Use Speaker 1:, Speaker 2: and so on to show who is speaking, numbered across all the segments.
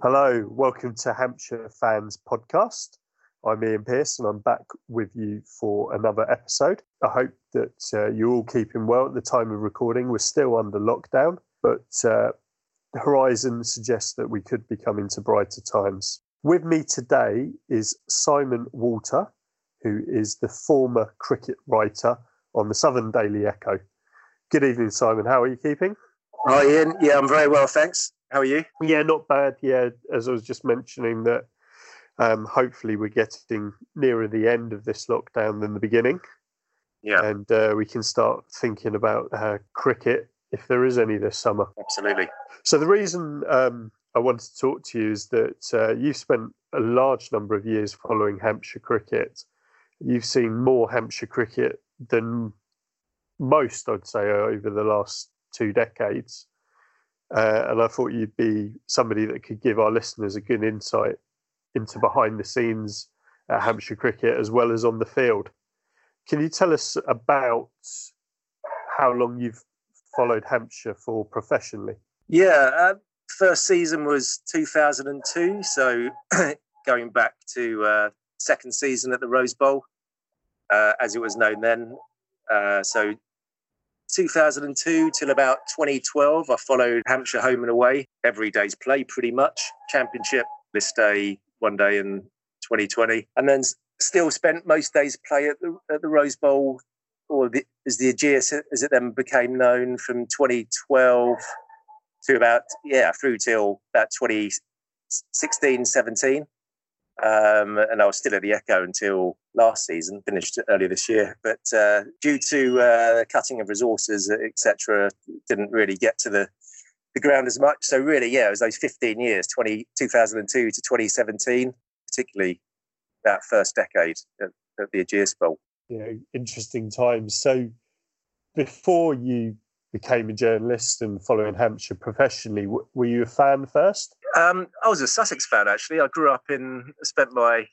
Speaker 1: Hello, welcome to Hampshire Fans Podcast. I'm Ian Pearce and I'm back with you for another episode. I hope that uh, you're all keeping well at the time of recording. We're still under lockdown, but uh, the horizon suggests that we could be coming to brighter times. With me today is Simon Walter, who is the former cricket writer on the Southern Daily Echo. Good evening, Simon. How are you keeping?
Speaker 2: Hi, Ian. Yeah, I'm very well, thanks. How are you?
Speaker 1: Yeah, not bad. Yeah, as I was just mentioning that um, hopefully we're getting nearer the end of this lockdown than the beginning.
Speaker 2: Yeah.
Speaker 1: And uh, we can start thinking about uh, cricket if there is any this summer.
Speaker 2: Absolutely.
Speaker 1: So the reason um, I wanted to talk to you is that uh, you've spent a large number of years following Hampshire cricket. You've seen more Hampshire cricket than most, I'd say, over the last two decades. Uh, and I thought you'd be somebody that could give our listeners a good insight into behind the scenes at Hampshire cricket as well as on the field. Can you tell us about how long you've followed Hampshire for professionally?
Speaker 2: Yeah, uh, first season was 2002, so going back to uh, second season at the Rose Bowl, uh, as it was known then. Uh, so 2002 till about 2012, I followed Hampshire home and away every day's play pretty much. Championship, this day, one day in 2020, and then still spent most days play at the at the Rose Bowl, or the, as the Ageas as it then became known, from 2012 to about yeah through till about 2016, 17. Um, and I was still at the Echo until last season, finished earlier this year. But uh, due to uh, cutting of resources, etc., didn't really get to the the ground as much. So really, yeah, it was those 15 years, 20, 2002 to 2017, particularly that first decade at, at the Ageas Bowl.
Speaker 1: Yeah, interesting times. So before you became a journalist and following Hampshire professionally, were you a fan first?
Speaker 2: Um, I was a Sussex fan actually. I grew up in, spent my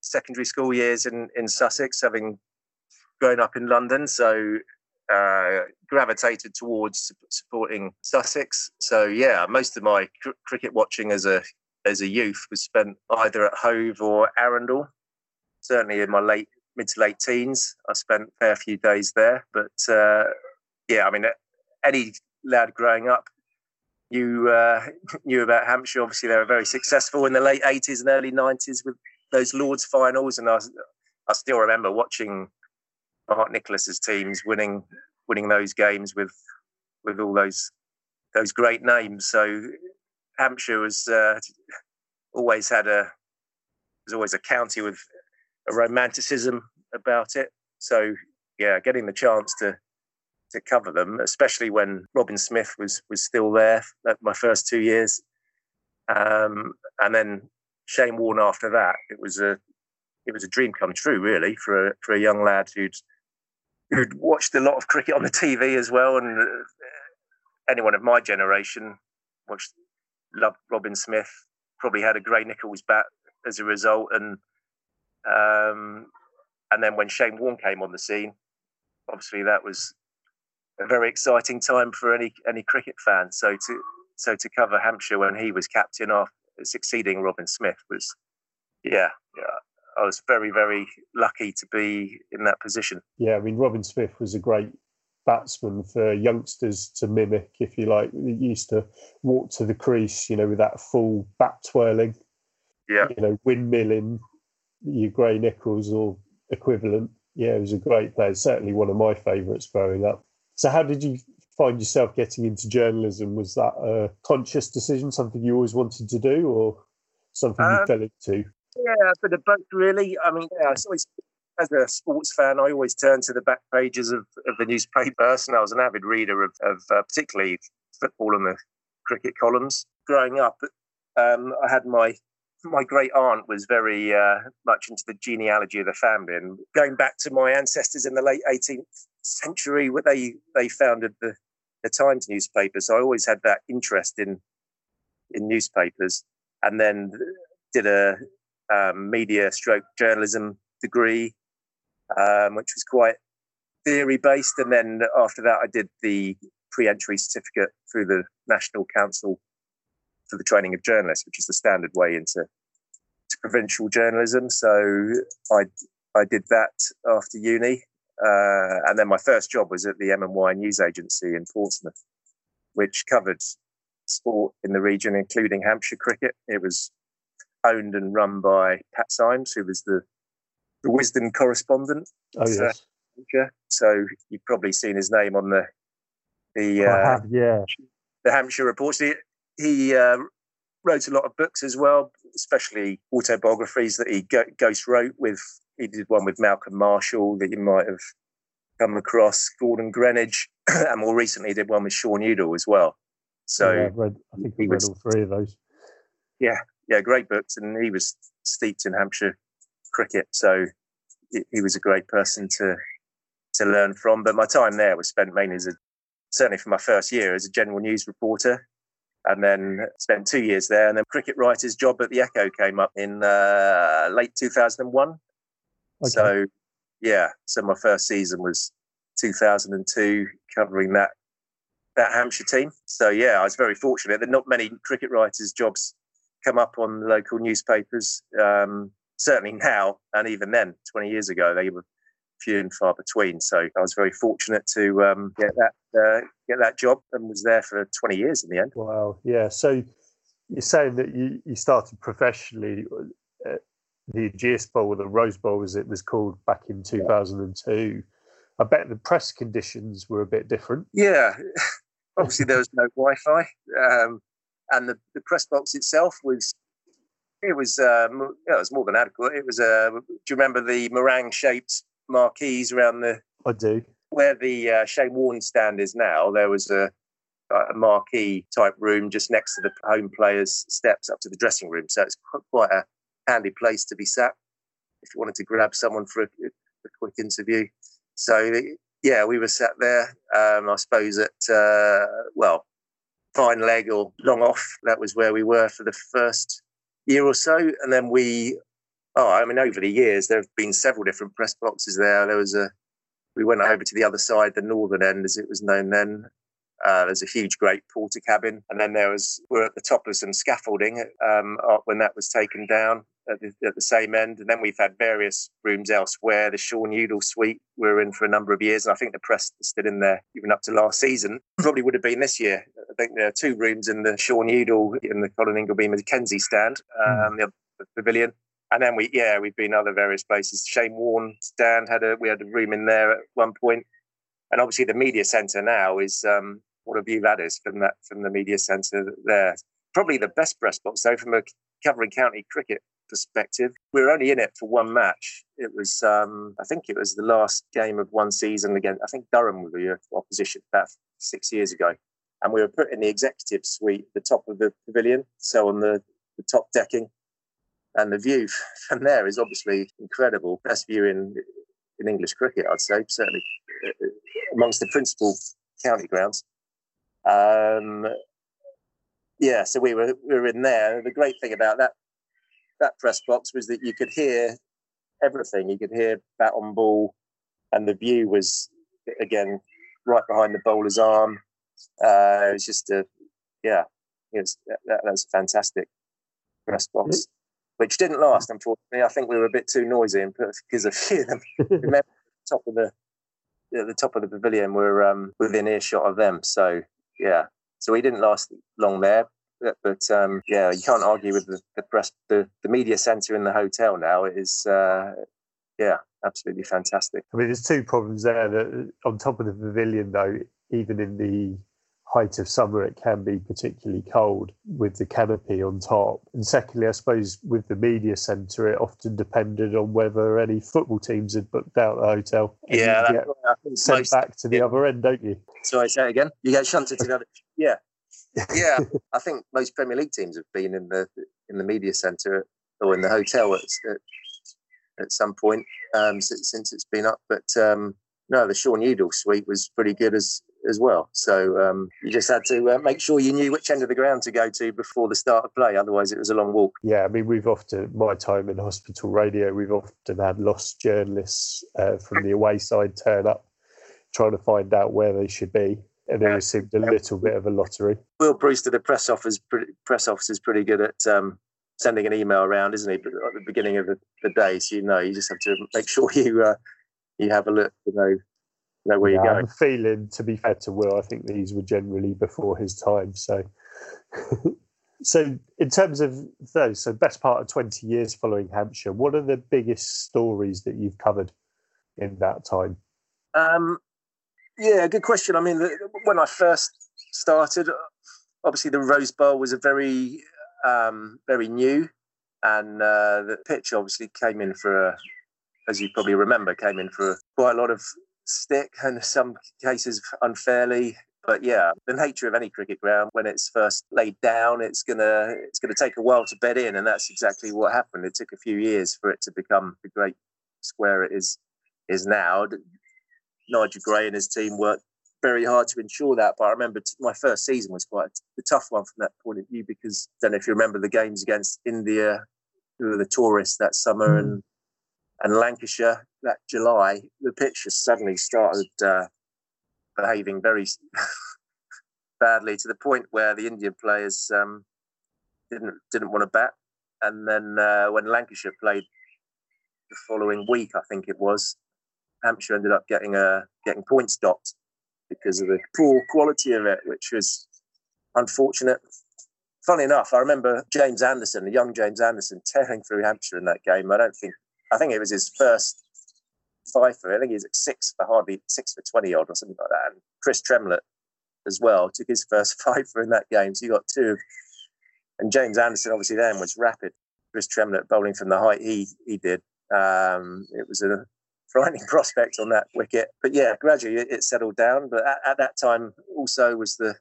Speaker 2: secondary school years in in Sussex, having grown up in London. So uh, gravitated towards supporting Sussex. So yeah, most of my cr- cricket watching as a as a youth was spent either at Hove or Arundel. Certainly in my late mid to late teens, I spent a fair few days there. But uh, yeah, I mean, any lad growing up knew uh, knew about Hampshire. Obviously, they were very successful in the late eighties and early nineties with those Lords finals, and I, I still remember watching Mark Nicholas's teams winning winning those games with with all those those great names. So Hampshire was uh, always had a was always a county with a romanticism about it. So yeah, getting the chance to to cover them, especially when Robin Smith was was still there my first two years, um, and then Shane Warne after that. It was a it was a dream come true, really, for a for a young lad who'd who'd watched a lot of cricket on the TV as well, and uh, anyone of my generation watched loved Robin Smith. Probably had a Gray-Nicolls bat as a result, and um, and then when Shane Warne came on the scene, obviously that was a very exciting time for any any cricket fan. So to so to cover Hampshire when he was captain off succeeding Robin Smith was yeah, yeah I was very, very lucky to be in that position.
Speaker 1: Yeah, I mean, Robin Smith was a great batsman for youngsters to mimic, if you like. He used to walk to the crease, you know, with that full bat twirling.
Speaker 2: Yeah.
Speaker 1: You know, windmilling your Gray-Nicolls or equivalent. Yeah, he was a great player. Certainly one of my favourites growing up. So, how did you find yourself getting into journalism? Was that a conscious decision, something you always wanted to do, or something um, you fell into?
Speaker 2: Yeah, a bit of both, really. I mean, yeah, always, as a sports fan, I always turn to the back pages of, of the newspapers, and I was an avid reader of, of uh, particularly football and the cricket columns. Growing up, um, I had my my great aunt was very uh, much into the genealogy of the family, and going back to my ancestors in the late 18th century, where they they founded the the Times newspaper. So I always had that interest in in newspapers, and then did a um, media stroke journalism degree, um, which was quite theory based. And then after that, I did the pre entry certificate through the National Council for the training of journalists, which is the standard way into provincial journalism. So I I did that after uni, uh, and then my first job was at the MNY News Agency in Portsmouth, which covered sport in the region, including Hampshire cricket. It was owned and run by Pat Symes, who was the the Wisden correspondent.
Speaker 1: Oh yes.
Speaker 2: So you've probably seen his name on the the
Speaker 1: uh, have, yeah
Speaker 2: the Hampshire reports. He, he uh, wrote a lot of books as well, especially autobiographies that he ghost wrote with. He did one with Malcolm Marshall that you might have come across, Gordon Greenidge, and more recently did one with Shaun Udal as well. So
Speaker 1: yeah, read, I think he read was, all three of those.
Speaker 2: Yeah, yeah, great books, and he was steeped in Hampshire cricket, so he was a great person to to learn from. But my time there was spent mainly as a certainly for my first year as a general news reporter and then spent two years there. And then cricket writer's job at the Echo came up in uh, late 2001. Okay. So, yeah, so my first season was 2002, covering that that Hampshire team. So, yeah, I was very fortunate that not many cricket writers' jobs come up on local newspapers. Um, certainly now, and even then, 20 years ago, they were few and far between. So I was very fortunate to um, get that uh, get that job and was there for 20 years in the end.
Speaker 1: Wow, yeah. So you're saying that you, you started professionally uh, the Ageas Bowl or the Rose Bowl, as it was called back in 2002. I bet the press conditions were a bit different.
Speaker 2: Yeah, obviously there was no Wi-Fi, um, and the, the press box itself was it was um, yeah, it was more than adequate. It was uh, do you remember the meringue shaped marquees around the.
Speaker 1: I do.
Speaker 2: Where the uh, Shane Warne stand is now, there was a, a marquee type room just next to the home players' steps up to the dressing room. So it's quite a handy place to be sat if you wanted to grab someone for a, a quick interview. So yeah, we were sat there. Um, I suppose at uh, well, fine leg or long off. That was where we were for the first year or so, and then we oh, I mean, over the years, there have been several different press boxes there. There was a, we went over to the other side, the northern end, as it was known then. Uh, there's a huge, great Portakabin, and then there was we're at the top of some scaffolding um, when that was taken down at the, at the, same end. And then we've had various rooms elsewhere. The Shaun Udal suite we were in for a number of years, and I think the press stood in there even up to last season. Probably would have been this year. I think there are two rooms in the Shaun Udal in the Colin Ingleby Mackenzie stand, hmm. um, mm. the pavilion and then we yeah we've been other various places. Shane Warne stand had a we had a room in there at one point, and obviously the media centre now is um, what a view that is from that from the media centre there. Probably the best press box though from a covering county cricket perspective. We were only in it for one match. It was um, I think it was the last game of one season again. I think Durham was the opposition about six years ago. And we were put in the executive suite, the top of the pavilion, so on the, the top decking and the view from there is obviously incredible. Best view in in English cricket, I'd say, certainly uh, uh, amongst the principal county grounds. Um, yeah, so we were we were in there. The great thing about that that press box was that you could hear everything. You could hear bat on ball, and the view was again right behind the bowler's arm. Uh, it was just a yeah, it was that, that was a fantastic press box which didn't last, unfortunately. I think we were a bit too noisy and because a few of them. remember, the top of the at the top of the pavilion were um, within earshot of them. So yeah, so we didn't last long there. But, but um, yeah, you can't argue with the, the press, the, the media centre in the hotel now. It is uh, yeah, absolutely fantastic.
Speaker 1: I mean, there's two problems there. That on top of the pavilion, though, even in the height of summer, it can be particularly cold with the canopy on top. And secondly, I suppose with the media centre, it often depended on whether any football teams had booked out the hotel.
Speaker 2: yeah,
Speaker 1: you get sent most, back to the yeah. other end, don't you?
Speaker 2: Sorry, say it again. You get shunted to the other. Yeah, yeah. I think most Premier League teams have been in the in the media centre or in the hotel at at, at some point um, since, since, it's been up. But um, no, the Shaun Udal suite was pretty good as as well. So um, you just had to uh, make sure you knew which end of the ground to go to before the start of play. Otherwise, it was a long walk.
Speaker 1: Yeah, I mean, we've often, my time in hospital radio, we've often had lost journalists uh, from the away side turn up trying to find out where they should be. and it seemed a little bit of a lottery.
Speaker 2: Will Brewster, the press office, press officer, is pretty good at um, sending an email around, isn't he? But at the beginning of the, the, day, so you know, you just have to make sure you uh, you have a look to know know where yeah, you're going.
Speaker 1: I'm feeling, to be fair to Will, I think these were generally before his time. So, so in terms of those, so best part of 20 years following Hampshire, what are the biggest stories that you've covered in that time?
Speaker 2: Um, yeah, good question. I mean, the, when I first started, obviously the Rose Bowl was a very, um, very new, and uh, the pitch obviously came in for a, as you probably remember, came in for quite a lot of stick and some cases unfairly. But yeah, the nature of any cricket ground, when it's first laid down, it's gonna it's gonna take a while to bed in, and that's exactly what happened. It took a few years for it to become the great square it is is now. Nigel Gray and his team worked very hard to ensure that. But I remember t- my first season was quite a tough one from that point of view because I don't know if you remember the games against India, who were the tourists that summer, mm. and and Lancashire that July, the pitch just suddenly started uh, behaving very badly to the point where the Indian players um, didn't didn't want to bat. And then uh, when Lancashire played the following week, I think it was, Hampshire ended up getting a getting points docked because of the poor quality of it, which was unfortunate. Funny enough, I remember James Anderson, the young James Anderson, tearing through Hampshire in that game. I don't think I think it was his first five for. I think he was at six for hardly six for twenty odd or something like that. And Chris Tremlett as well took his first five for in that game. So you got two. And James Anderson obviously then was rapid. Chris Tremlett bowling from the height he he did. Um, it was a frightening prospect on that wicket. But yeah, gradually it, it settled down. But at, at, that time also was the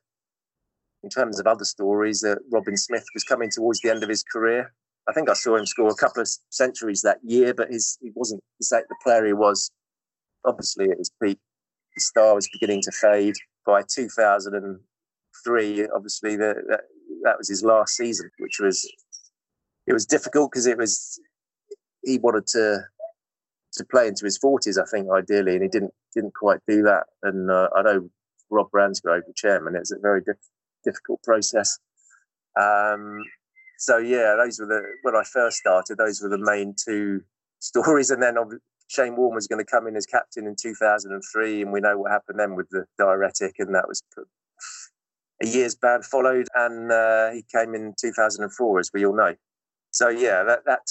Speaker 2: in terms of other stories that Robin Smith was coming towards the end of his career. I think I saw him score a couple of centuries that year, but his he wasn't the, player he was. Obviously, at his peak, the star was beginning to fade. By 2003, obviously, the, that, that was his last season, which was it was difficult because it was he wanted to to play into his 40s, I think, ideally, and he didn't didn't quite do that. And uh, I know Rod Bransgrove, the chairman, it's a very diff- difficult process. Um, so yeah, those were the when I first started. Those were the main two stories, and then Shane Warne was going to come in as captain in 2003, and we know what happened then with the diuretic, and that was a year's ban followed, and uh, he came in 2004, as we all know. So yeah, that that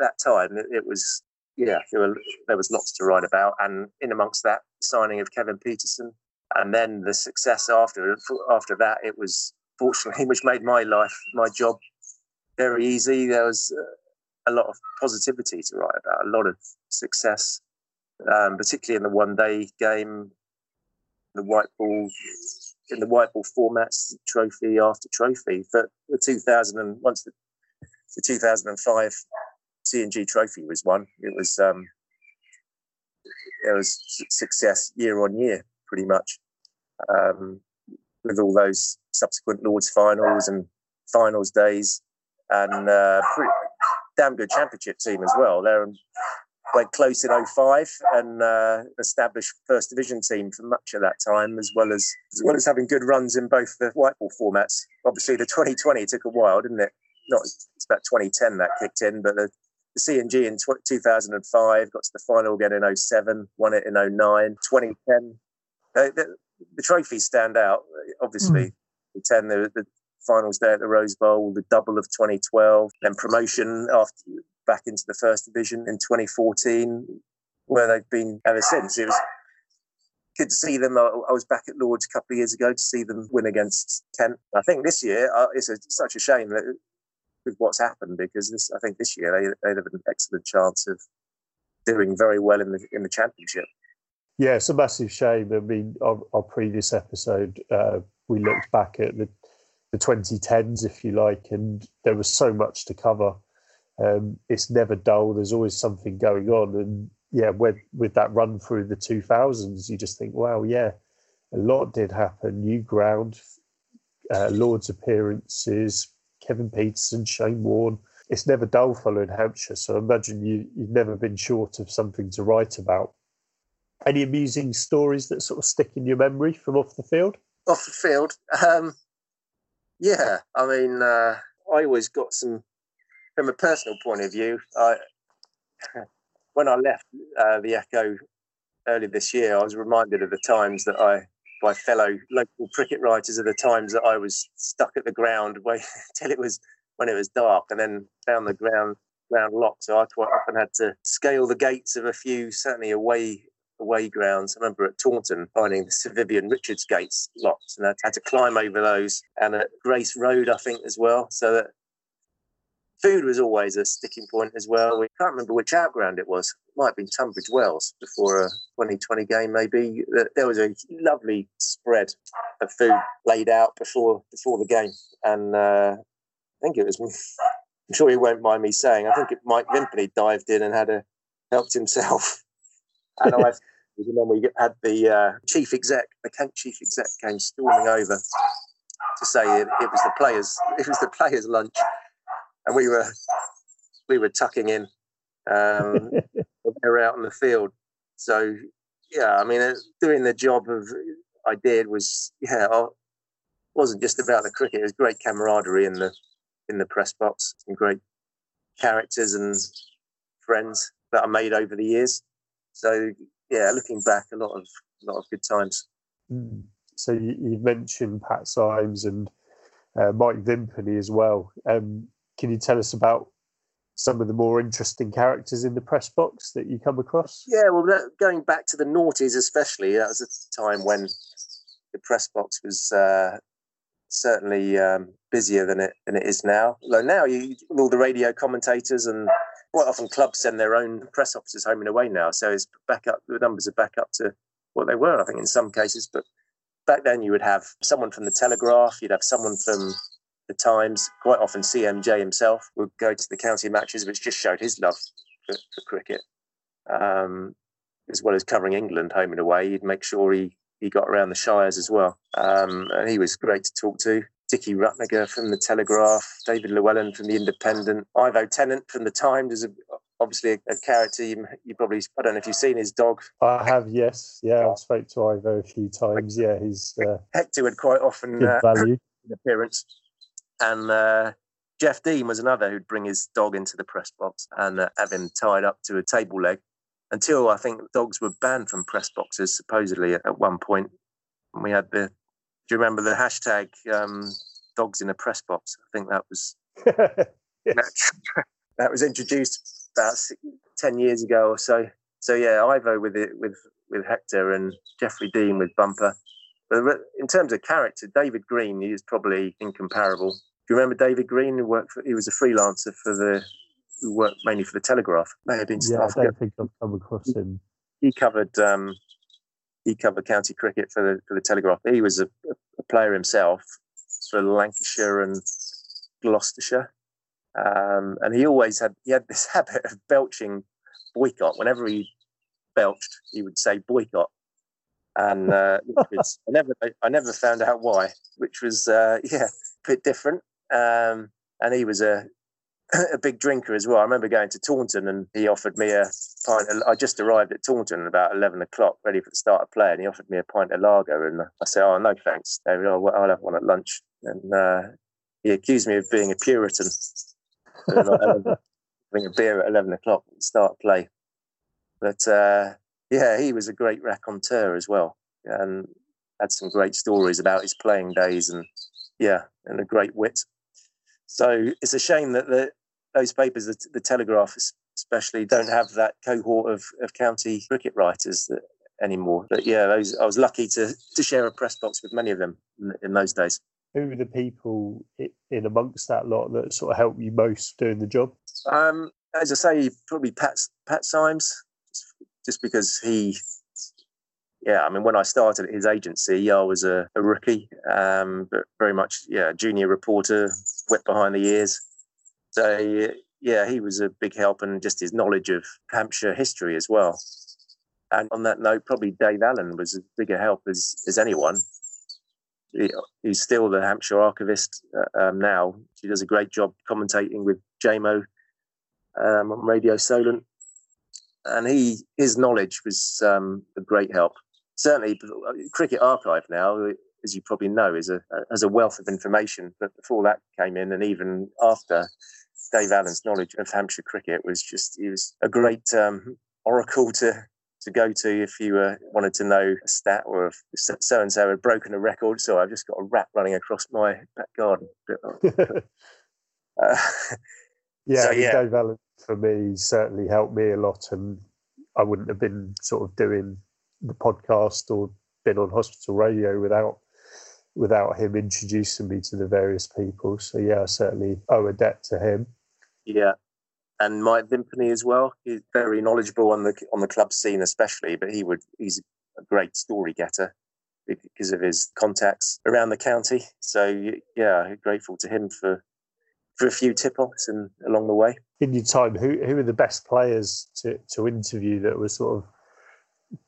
Speaker 2: that time it, it was yeah there, were, there was lots to write about, and in amongst that signing of Kevin Pietersen, and then the success after after that, it was fortunately which made my life my job very easy. There was uh, a lot of positivity to write about, a lot of success, um, particularly in the one day game, the white ball, in the white ball formats, trophy after trophy. But the 2000 and once the, the 2005 C&G trophy was won, it was um, it was success year on year, pretty much, um, with all those subsequent Lords finals and finals days and uh, pretty, damn good championship team as well. They went close in 05 and uh, established first division team for much of that time, as well as as well as having good runs in both the white ball formats. Obviously, the 2020 took a while, didn't it? Not it's about 2010 that kicked in, but the the C&G in 2005 got to the final again in 07, won it in 09, 2010. Uh, the, the, trophies stand out, obviously. Mm. The 10, the, the finals day at the Rose Bowl, the double of 2012, then promotion after back into the first division in 2014, where they've been ever since. It was good to see them. I was back at Lords a couple of years ago to see them win against Kent. I think this year uh, it's a, such a shame that with what's happened because this, I think this year they, they have an excellent chance of doing very well in the in the championship.
Speaker 1: Yeah, it's a massive shame. I mean, our, our previous episode, uh, we looked back at the the 2010s, if you like, and there was so much to cover. Um, it's never dull. There's always something going on, and yeah, with with that run through the 2000s, you just think, wow, yeah, a lot did happen. New ground, uh, Lord's appearances, Kevin Pietersen, Shane Warne. It's never dull following Hampshire, so imagine you you've never been short of something to write about. Any amusing stories that sort of stick in your memory from off the field?
Speaker 2: Off the field, um, yeah. I mean, uh, I always got some. From a personal point of view, I when I left uh, the Echo earlier this year, I was reminded of the times that I, by fellow local cricket writers, of the times that I was stuck at the ground till it was when it was dark, and then found the ground ground locked. So I quite often had to scale the gates of a few, certainly away away grounds. I remember at Taunton finding the Sir Vivian Richards gates locked, and I had to climb over those. And at Grace Road, I think as well. So that food was always a sticking point as well. We can't remember which outground it was. It might have been Tunbridge Wells before a 2020 game, maybe. There was a lovely spread of food laid out before before the game, and uh, I think it was. I'm sure he won't mind me saying. I think it, Mike Vimpany dived in and had a helped himself, and I. And then we had the uh, chief exec, the Kent chief exec, came storming over to say it, it was the players. It was the players' lunch, and we were we were tucking in. Um, they were out in the field, so yeah. I mean, uh, doing the job of I did was yeah. I wasn't just about the cricket. It was great camaraderie in the in the press box. and great characters and friends that I made over the years. So yeah, looking back, a lot of a lot of good times.
Speaker 1: Mm. So you, you mentioned Pat Symes and uh, Mike Vimpany as well. Um, can you tell us about some of the more interesting characters in the press box that you come across?
Speaker 2: Yeah, well, going back to the noughties, especially, that was a time when the press box was uh, certainly um, busier than it than it is now. Although now, you all the radio commentators and quite often clubs send their own press officers home and away now, so it's back up. The numbers are back up to what they were, I think, in some cases. But back then, you would have someone from the Telegraph, you'd have someone from the Times, quite often CMJ himself would go to the county matches, which just showed his love for, for cricket. Um, as well as covering England home and away, he'd make sure he, he got around the Shires as well. Um, and he was great to talk to. Dicky Rutnagur from the Telegraph, David Llewellyn from the Independent, Ivo Tennant from the Times is a, obviously a, a character you, you, probably I don't know if you've seen his dog.
Speaker 1: I have, yes, yeah. I've spoke to Ivo a few times. Yeah, he's uh,
Speaker 2: Hector would quite often
Speaker 1: uh, value
Speaker 2: appearance and uh, Jeff Dean was another who'd bring his dog into the press box and uh, have him tied up to a table leg until I think dogs were banned from press boxes supposedly at, at one point. And we had the, do you remember the hashtag um, dogs in a press box? I think that was yes. that, was introduced about six, ten years ago or so. So yeah, Ivo with it with with Hector and Geoffrey Dean with Bumper. But in terms of character, David Green is probably incomparable Do you remember David Green, who worked for, he was a freelancer for the, who worked mainly for the Telegraph.
Speaker 1: May have been yeah, I don't think I've come across him.
Speaker 2: He covered, um, he covered county cricket for the for the Telegraph. He was a, a player himself for Lancashire and Gloucestershire, um, and he always had he had this habit of belching boycott. Whenever he belched, he would say boycott, and uh, I never I never found out why, which was uh, yeah a bit different. Um, and he was a a big drinker as well. I remember going to Taunton and he offered me a pint. Of, I just arrived at Taunton about 11 o'clock, ready for the start of play, and he offered me a pint of lager. And I said, Oh, no, thanks, David. I'll, I'll have one at lunch. And uh, he accused me of being a Puritan, having a beer at 11 o'clock the start of play. But uh, yeah, he was a great raconteur as well and had some great stories about his playing days and, yeah, and a great wit. So it's a shame that the, those papers, the, the Telegraph especially, don't have that cohort of, of county cricket writers that, anymore. But yeah, those, I was lucky to, to share a press box with many of them in, in those days.
Speaker 1: Who were the people in amongst that lot that sort of helped you most doing the job?
Speaker 2: Um, as I say, probably Pat Pat Symes, just because he yeah, I mean, when I started at his agency, I was a, a rookie, um, but very much, yeah, junior reporter, wet behind the ears. So, yeah, he was a big help and just his knowledge of Hampshire history as well. And on that note, probably Dave Allen was a bigger help as, as anyone. He, he's still the Hampshire archivist uh, um, now. He does a great job commentating with JMO um, on Radio Solent. and he his knowledge was um, a great help. Certainly, Cricket Archive now, as you probably know, is a has a wealth of information. But before that came in, and even after, Dave Allen's knowledge of Hampshire cricket was just he was a great um, oracle to to go to if you uh, wanted to know a stat or if so and so had broken a record. So I've just got a rat running across my back garden.
Speaker 1: uh, yeah, so, yeah. Dave Allen for me certainly helped me a lot, and I wouldn't have been sort of doing the podcast or been on hospital radio without without him introducing me to the various people. So yeah, I certainly owe a debt to him.
Speaker 2: Yeah, and Mike Vimpany as well. He's very knowledgeable on the on the club scene, especially. But he would he's a great story getter because of his contacts around the county. So yeah, grateful to him for for a few tip offs and along the way.
Speaker 1: In your time, who who are the best players to to interview that were sort of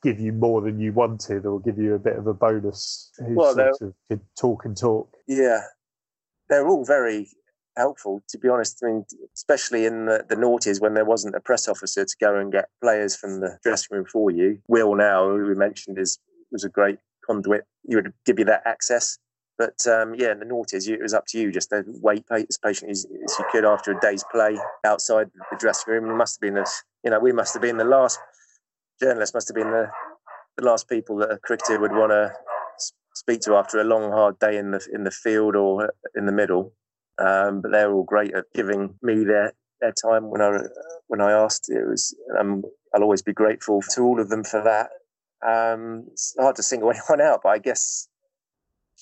Speaker 1: give you more than you wanted or give you a bit of a bonus who well, sort of could talk and talk
Speaker 2: yeah they're all very helpful, to be honest. I mean, especially in the, the noughties when there wasn't a press officer to go and get players from the dressing room for you. Will now, who we mentioned, is was a great conduit. He would give you that access. But um, yeah, in the noughties, it was up to you just to wait as patiently as, as you could after a day's play outside the dressing room. It must have been, a, you know, we must have been the last journalists, must have been the, the last people that a cricketer would want to speak to after a long, hard day in the in the field or in the middle. Um, but they're all great at giving me their, their time when I when I asked. It was um, I'll always be grateful to all of them for that. Um, it's hard to single anyone out, but I guess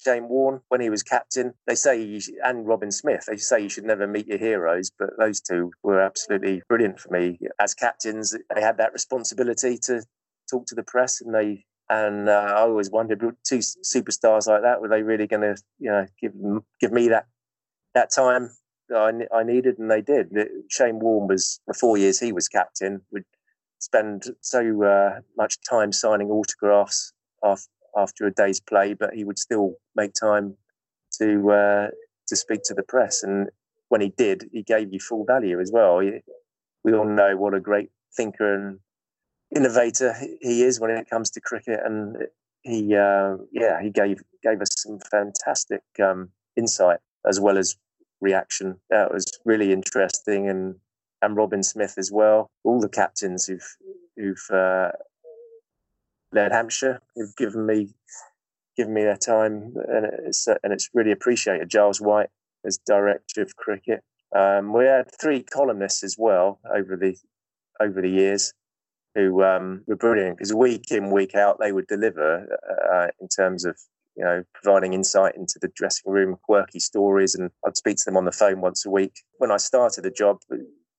Speaker 2: Shane Warne when he was captain. They say and Robin Smith. They say you should never meet your heroes, but those two were absolutely brilliant for me as captains. They had that responsibility to talk to the press, and they and uh, I always wondered, two superstars like that, were they really going to, you know, give give me that that time I, I needed, and they did. Shane Warne was the four years he was captain would spend so uh, much time signing autographs after, after a day's play, but he would still make time to uh, to speak to the press. And when he did, he gave you full value as well. We all know what a great thinker and innovator he is when it comes to cricket, and he uh, yeah he gave gave us some fantastic um, insight as well as reaction. That was really interesting, and and Robin Smith as well. All the captains who've who've uh, led Hampshire who've given me given me their time, and it's and it's really appreciated. Giles White as director of cricket. Um, we had three columnists as well over the over the years who um, were brilliant because week in week out they would deliver uh, in terms of you know, providing insight into the dressing room, quirky stories, and I'd speak to them on the phone once a week. When I started the job,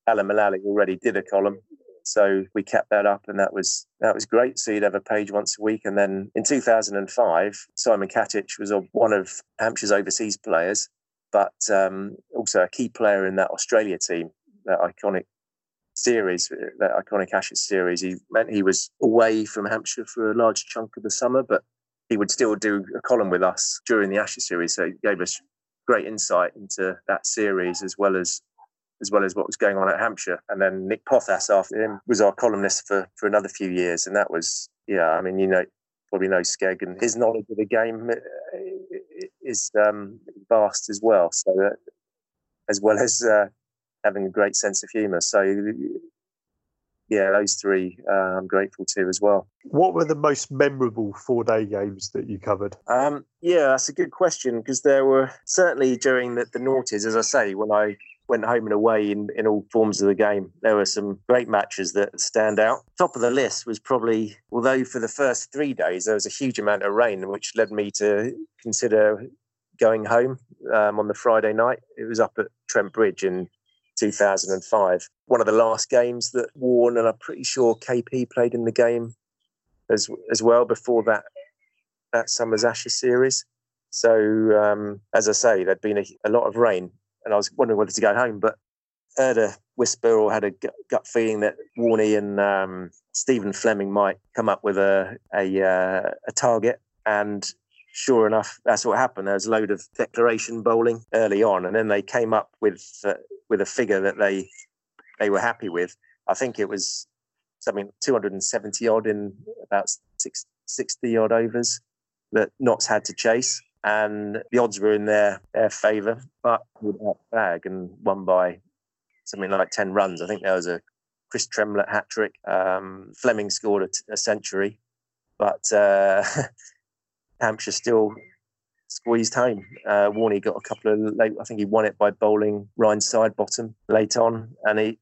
Speaker 2: Alan Mullally already did a column, so we kept that up, and that was that was great. So you'd have a page once a week, and then in 2005, Simon Katich was one of Hampshire's overseas players, but um, also a key player in that Australia team, that iconic series, that iconic Ashes series. He meant he was away from Hampshire for a large chunk of the summer, but he would still do a column with us during the Ashes series. So he gave us great insight into that series as well as as well as what was going on at Hampshire. And then Nick Pothas after him was our columnist for for another few years, and that was yeah. I mean, you know, probably know Skeg and his knowledge of the game uh, is um, vast as well. So uh, as well as uh, having a great sense of humour. So yeah, those three uh, I'm grateful to as well.
Speaker 1: What were the most memorable four day games that you covered?
Speaker 2: Um, yeah, that's a good question because there were certainly during the, the noughties, as I say, when I went home and away in, in all forms of the game. There were some great matches that stand out. Top of the list was probably, although for the first three days there was a huge amount of rain, which led me to consider going home um, on the Friday night. It was up at Trent Bridge in 2005. One of the last games that Warne and I'm pretty sure KP played in the game as as well before that that summer's Ashes series. So um, as I say, there'd been a, a, lot of rain, and I was wondering whether to go home, but heard a whisper or had a gut feeling that Warney and um, Stephen Fleming might come up with a a, uh, a target, and sure enough, that's what happened. There was a load of declaration bowling early on, and then they came up with uh, with a figure that they they were happy with. I think it was something 270 odd in about six, 60 odd overs that Notts had to chase. And the odds were in their, their favour, but without bag and won by something like 10 runs. I think there was a Chris Tremlett hat trick. Um, Fleming scored a, century, but uh, Hampshire still squeezed home. Uh, Warney got a couple of late. I think he won it by bowling Ryan Sidebottom late on, and he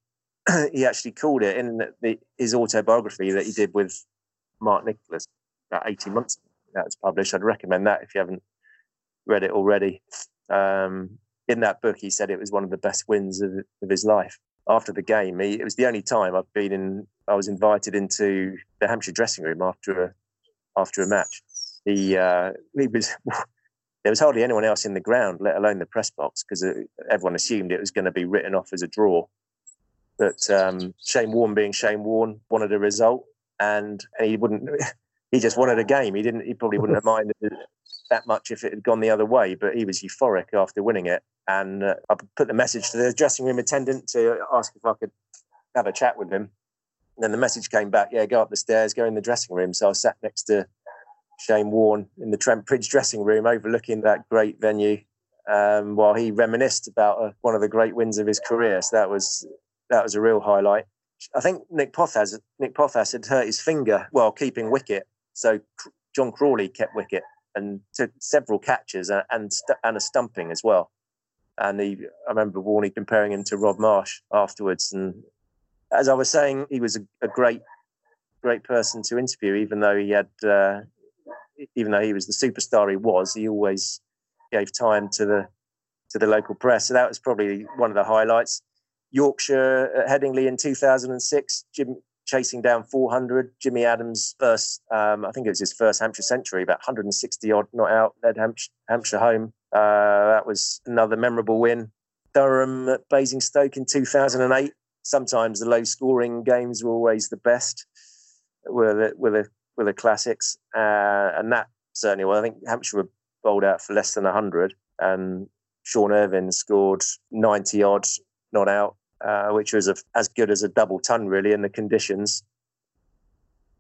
Speaker 2: he actually called it in the, his autobiography that he did with Mark Nicholas about eighteen months. Ago. That was published. I'd recommend that if you haven't read it already. Um, in that book, he said it was one of the best wins of, of his life. After the game, he, it was the only time I've been in. I was invited into the Hampshire dressing room after a after a match. He uh, he was there was hardly anyone else in the ground, let alone the press box, because uh, everyone assumed it was going to be written off as a draw. But um, Shane Warne, being Shane Warne, wanted a result, and, and he wouldn't. He just wanted a game. He didn't. He probably wouldn't have minded that much if it had gone the other way. But he was euphoric after winning it, and uh, I put the message to the dressing room attendant to ask if I could have a chat with him. And then the message came back, yeah, go up the stairs, go in the dressing room. So I sat next to Shane Warne in the Trent Bridge dressing room overlooking that great venue um, while he reminisced about uh, one of the great wins of his career. So that was that was a real highlight. I think Nick Pothas Nick Pothas had hurt his finger while keeping wicket, so John Crawley kept wicket and took several catches and and, and a stumping as well. And he, I remember Warney comparing him to Rod Marsh afterwards. And as I was saying, he was a, a great, great person to interview, even though he had uh, even though he was the superstar he was, he always gave time to the to the local press. So that was probably one of the highlights. Yorkshire at Headingley in 2006, Jim chasing down 400. Jimmy Adams' first, um, I think it was his first Hampshire century, about 160 odd not out, led Hampshire, Hampshire home. Uh, that was another memorable win. Durham at Basingstoke in 2008. Sometimes the low scoring games were always the best. Were the, were the the classics, uh, and that certainly. Well, I think Hampshire were bowled out for less than hundred, and Sean Ervine scored ninety odd, not out, uh, which was a, as good as a double ton really in the conditions.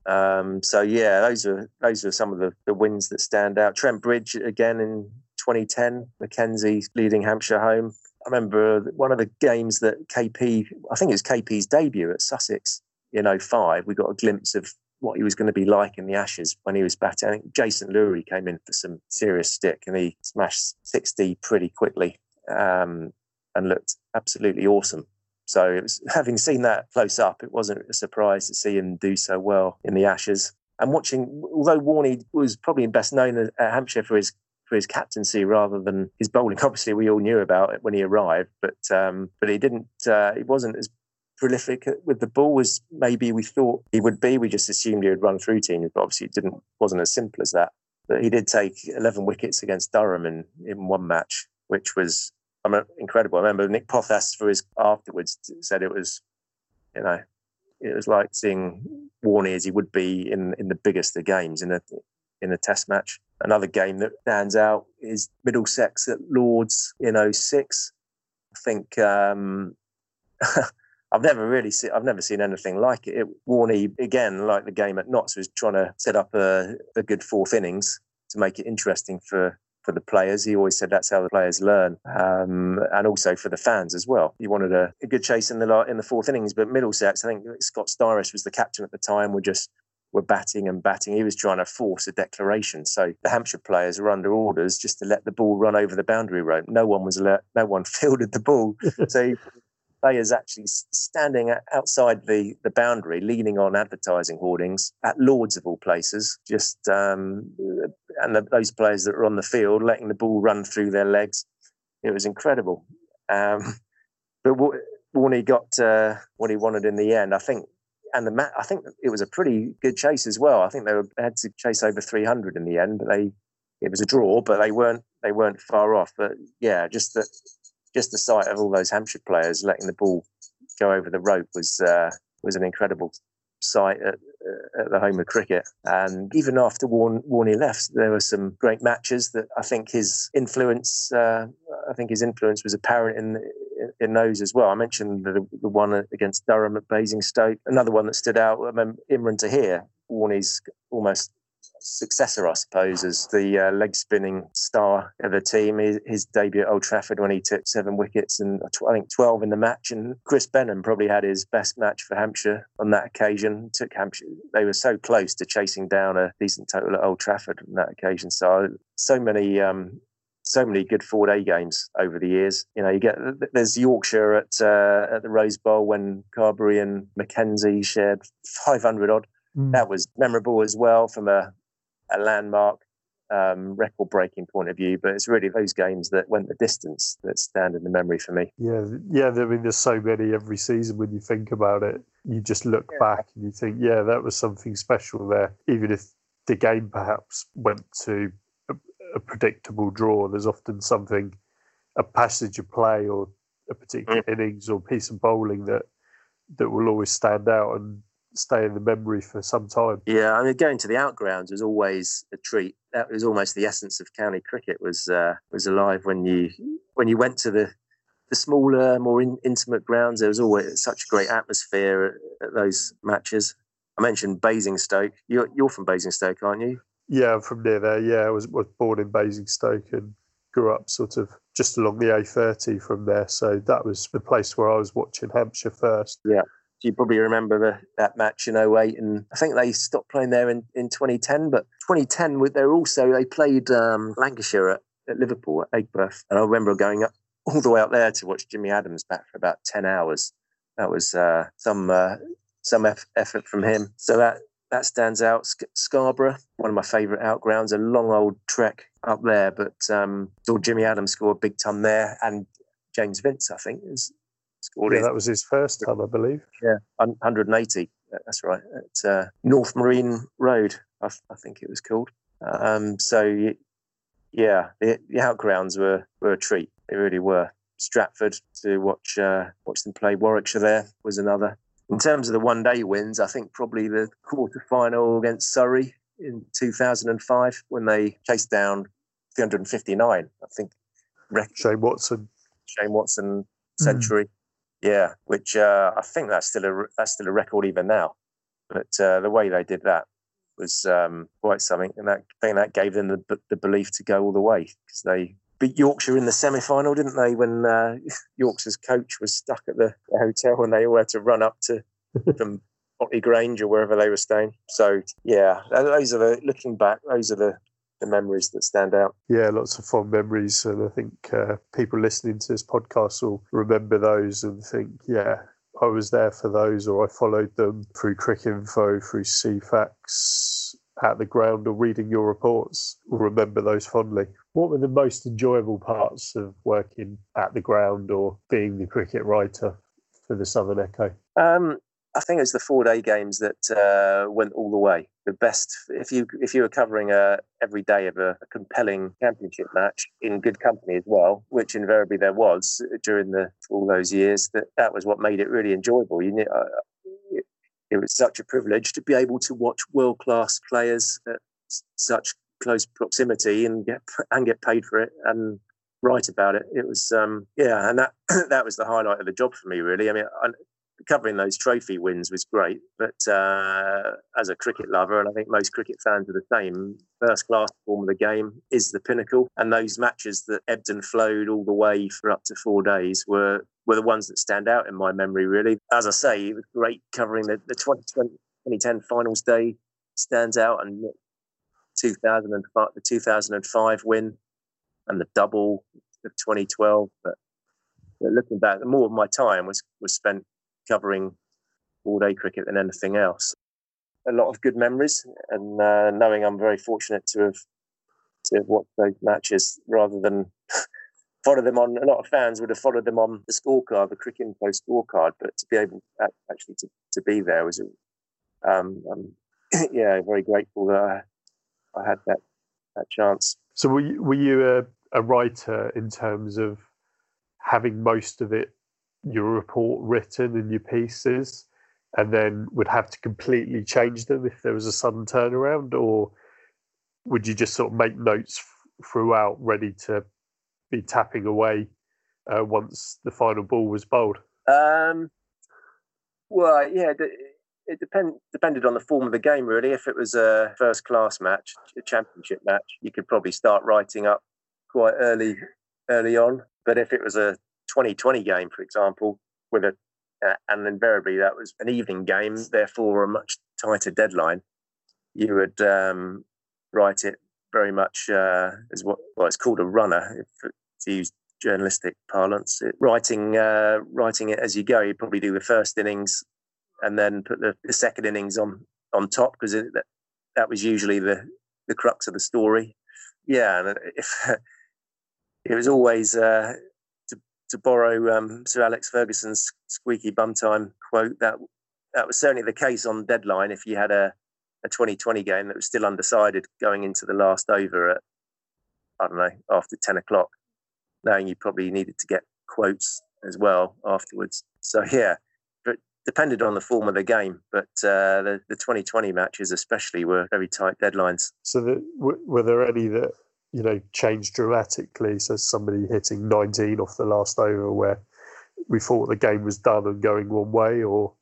Speaker 2: Um, so yeah, those are those are some of the, the wins that stand out. Trent Bridge again in 2010, McKenzie leading Hampshire home. I remember one of the games that KP, I think it was KP's debut at Sussex in 05. We got a glimpse of what he was going to be like in the Ashes when he was batting. I think Jason Lewry came in for some serious stick and he smashed 60 pretty quickly um, and looked absolutely awesome. So it was having seen that close up, it wasn't a surprise to see him do so well in the Ashes. And watching, although Warney was probably best known at Hampshire for his for his captaincy rather than his bowling. Obviously, we all knew about it when he arrived, but um, but he didn't. Uh, he wasn't as prolific with the ball as maybe we thought he would be. We just assumed he would run through teams, but obviously it didn't wasn't as simple as that. But he did take 11 wickets against Durham in, in one match, which was incredible. I remember Nick Pothas for his afterwards said it was, you know, it was like seeing Warney as he would be in in the biggest of games in a in a test match. Another game that stands out is Middlesex at Lords in 06. I think um, I've never really seen I've never seen anything like it. it. Warney again, like the game at Notts, was trying to set up a, a good fourth innings to make it interesting for for the players. He always said that's how the players learn, um, and also for the fans as well. He wanted a, a, good chase in the in the fourth innings, but Middlesex, I think Scott Styris was the captain at the time, were just were batting and batting. He was trying to force a declaration. So the Hampshire players were under orders just to let the ball run over the boundary rope. No one was let, no one fielded the ball. so players actually standing outside the, the boundary, leaning on advertising hoardings at Lords of all places, just um, and the, those players that were on the field letting the ball run through their legs. It was incredible. Um, but what Warney got uh, what he wanted in the end. I think, and the mat, I think it was a pretty good chase as well. I think they, were, they had to chase over 300 in the end, but they it was a draw, but they weren't they weren't far off. But yeah, just that just the sight of all those Hampshire players letting the ball go over the rope was uh, was an incredible sight at, at, the home of cricket. And even after Warn, Warney left, there were some great matches that I think his influence. Uh, I think his influence was apparent in in, those as well. I mentioned the, the one against Durham at Basingstoke. Another one that stood out, I mean, Imran Tahir, Warney's almost successor, I suppose, as the uh, leg spinning star of the team. His, his, debut at Old Trafford when he took seven wickets and I think 12 in the match. And Chris Benham probably had his best match for Hampshire on that occasion. Took Hampshire, they were so close to chasing down a decent total at Old Trafford on that occasion. So, so many. Um, so many good four day games over the years. You know, you get there's Yorkshire at uh, at the Rose Bowl when Carberry and McKenzie shared 500 odd. Mm. That was memorable as well from a a landmark um, record breaking point of view, but it's really those games that went the distance that stand in the memory for me.
Speaker 1: Yeah, yeah. I mean, there's so many every season when you think about it. You just look yeah. back and you think, yeah, that was something special there. Even if the game perhaps went to a, a predictable draw, there's often something, a passage of play or a particular mm. innings or piece of bowling that that will always stand out and stay in the memory for some time.
Speaker 2: Yeah, I mean, going to the outgrounds was always a treat. That was almost the essence of county cricket. was uh, was alive when you when you went to the the smaller, more in, intimate grounds. There was always such a great atmosphere at, at those matches. I mentioned Basingstoke. You're you're from Basingstoke, aren't you?
Speaker 1: Yeah, I'm from near there. Yeah, I was was born in Basingstoke and grew up sort of just along the A30 from there. So that was the place where I was watching Hampshire first.
Speaker 2: Yeah you probably remember the, that match in 08 and I think they stopped playing there in, in 2010 but 2010 they were also they played um, Lancashire at, at, Liverpool at Aigburth and I remember going up all the way up there to watch Jimmy Adams back for about 10 hours. That was uh, some uh, some effort from him. So that that stands out. Scarborough one of my favourite outgrounds a long old trek up there but um, saw Jimmy Adams score a big ton there and James Vince I think is
Speaker 1: yeah, That was his first time, I believe.
Speaker 2: Yeah, 180. That's right. At uh, North Marine Road, I, I, think it was called. Um, so, yeah, the, the outgrounds were, were a treat. They really were. Stratford to watch uh, watch them play Warwickshire there was another. In terms of the one day wins, I think probably the quarter final against Surrey in 2005 when they chased down 359. I think
Speaker 1: Shane Watson.
Speaker 2: Shane Watson century. Mm. Yeah, which uh, I think that's still a that's still a record even now. But uh, the way they did that was um, quite something, and that I think that gave them the, the belief to go all the way because they beat Yorkshire in the semi-final, didn't they? When uh, Yorkshire's coach was stuck at the hotel and they all had to run up to from Botley Grange or wherever they were staying. So yeah, those are the looking back. Those are the the memories that stand out.
Speaker 1: Yeah, lots of fond memories, and I think uh, people listening to this podcast will remember those and think, yeah, I was there for those, or I followed them through Cricinfo, through Ceefax, at the ground, or reading your reports. Will remember those fondly. What were the most enjoyable parts of working at the ground or being the cricket writer for the Southern Echo?
Speaker 2: Um, I think it was the four day games that uh, went all the way. The best if you if you were covering a every day of a, a, compelling championship match in good company as well, which invariably there was during the all those years. That that was what made it really enjoyable. You know, uh, it, it was such a privilege to be able to watch world class players at such close proximity and get and get paid for it and write about it. It was um, yeah, and that that was the highlight of the job for me. Really, I mean, I, covering those trophy wins was great. But uh, as a cricket lover, and I think most cricket fans are the same, first class form of the game is the pinnacle. And those matches that ebbed and flowed all the way for up to four days were were the ones that stand out in my memory. Really, as I say, it was great covering the, the 2020, 2010 finals day stands out, and 2005, the 2005 win, and the double of 2012. But looking back, more of my time was was spent covering all day cricket than anything else. A lot of good memories, and uh, knowing I'm very fortunate to have to have watched those matches rather than follow them on. A lot of fans would have followed them on the scorecard, the cricket info scorecard, but to be able actually to, to be there was, um, um, yeah, very grateful that I, I, had that that chance.
Speaker 1: So were you, were you a, a writer in terms of having most of it your report written and your pieces and then would have to completely change them if there was a sudden turnaround or would you just sort of make notes throughout ready to be tapping away uh, once the final ball was bowled?
Speaker 2: Um, well, yeah, it depend, depended on the form of the game, really. If it was a first class match, a championship match, you could probably start writing up quite early, early on. But if it was a 2020 game, for example, with a uh, and invariably that was an evening game, therefore a much tighter deadline, you would um, write it very much uh, as what well it's called a runner, if, to use journalistic parlance. It, writing uh, writing it as you go. You probably do the first innings and then put the, the second innings on on top because that, that was usually the the crux of the story. Yeah, and if it was always uh, to borrow um, Sir Alex Ferguson's squeaky bum time quote that that was certainly the case on deadline. If you had a a 2020 game that was still undecided going into the last over at I don't know after 10 o'clock, knowing you probably needed to get quotes as well afterwards. So yeah, but depended on the form of the game, but uh, the, the 2020 matches especially were very tight deadlines.
Speaker 1: So, the, were there any that you know changed dramatically? So, somebody hitting 19 off the last over where we thought the game was done and going one way, or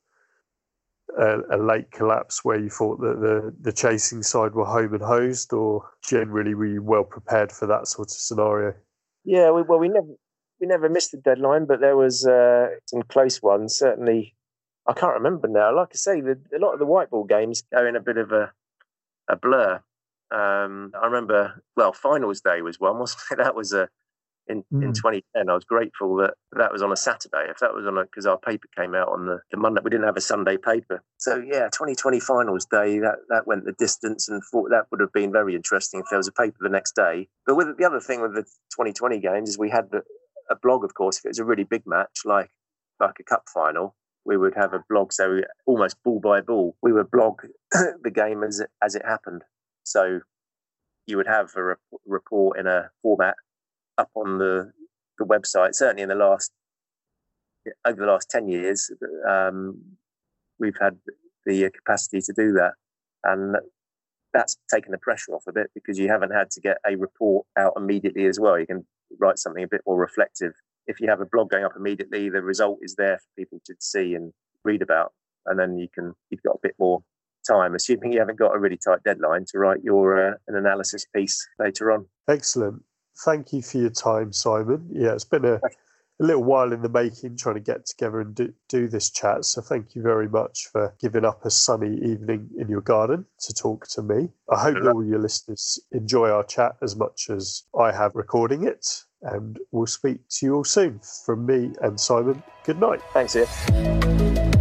Speaker 1: a, a late collapse where you thought that the, the chasing side were home and hosed, or generally were you well prepared for that sort of scenario?
Speaker 2: Yeah, we, well, we never we never missed the deadline, but there was uh, some close ones. Certainly, I can't remember now. Like I say, the, a lot of the white ball games go in a bit of a a blur. Um, I remember, well, finals day was one, wasn't it? That was a in, mm. in 2010. I was grateful that that was on a Saturday. If that was on a because our paper came out on the, the Monday, we didn't have a Sunday paper. So yeah, 2020 finals day that that went the distance, and thought that would have been very interesting if there was a paper the next day. But with the other thing with the 2020 games is we had the, a blog, of course, if it was a really big match like like a cup final we would have a blog. So almost ball by ball, we would blog the game as it, as it happened. So you would have a report in a format up on the the website. Certainly in the last over the last ten years, um, we've had the capacity to do that, and that's taken the pressure off a bit because you haven't had to get a report out immediately as well. You can write something a bit more reflective if you have a blog going up immediately, the result is there for people to see and read about, and then you can you've got a bit more time, assuming you haven't got a really tight deadline to write your uh, an analysis piece later on.
Speaker 1: Excellent. Thank you for your time, Simon. Yeah, it's been a, a little while in the making trying to get together and do, do this chat. So thank you very much for giving up a sunny evening in your garden to talk to me. I hope all your listeners enjoy our chat as much as I have recording it and we'll speak to you all soon. From me and Simon, good night.
Speaker 2: Thanks, Ian.